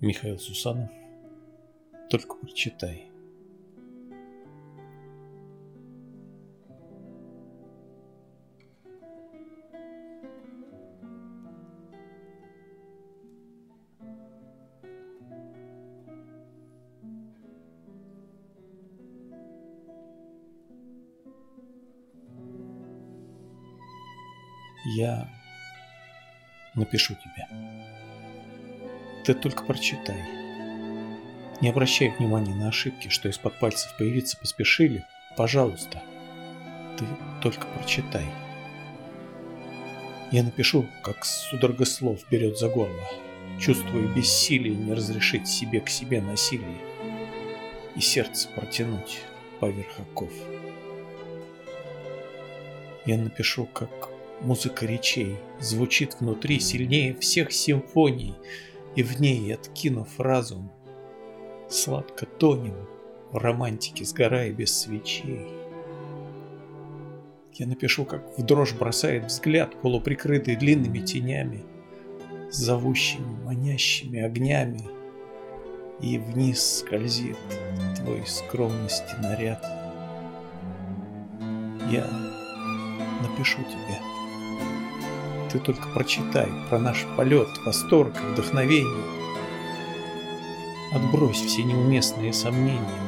Михаил Сусанов. Только прочитай. Я напишу тебе. Ты только прочитай. Не обращай внимания на ошибки, что из-под пальцев появиться поспешили. Пожалуйста, ты только прочитай. Я напишу, как судорога слов берет за горло. Чувствую бессилие не разрешить себе к себе насилие и сердце протянуть поверх оков. Я напишу, как Музыка речей звучит внутри сильнее всех симфоний, И в ней, откинув разум, сладко тонем В романтике сгорая без свечей. Я напишу, как в дрожь бросает взгляд, Полуприкрытый длинными тенями, Зовущими, манящими огнями, И вниз скользит твой скромности наряд. Я напишу тебе. Ты только прочитай про наш полет, восторг вдохновение. Отбрось все неуместные сомнения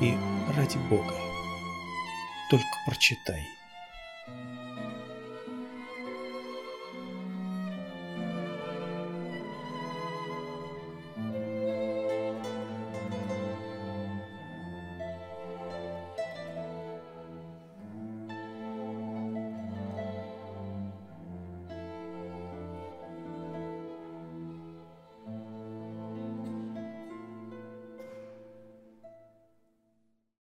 и, ради Бога, только прочитай.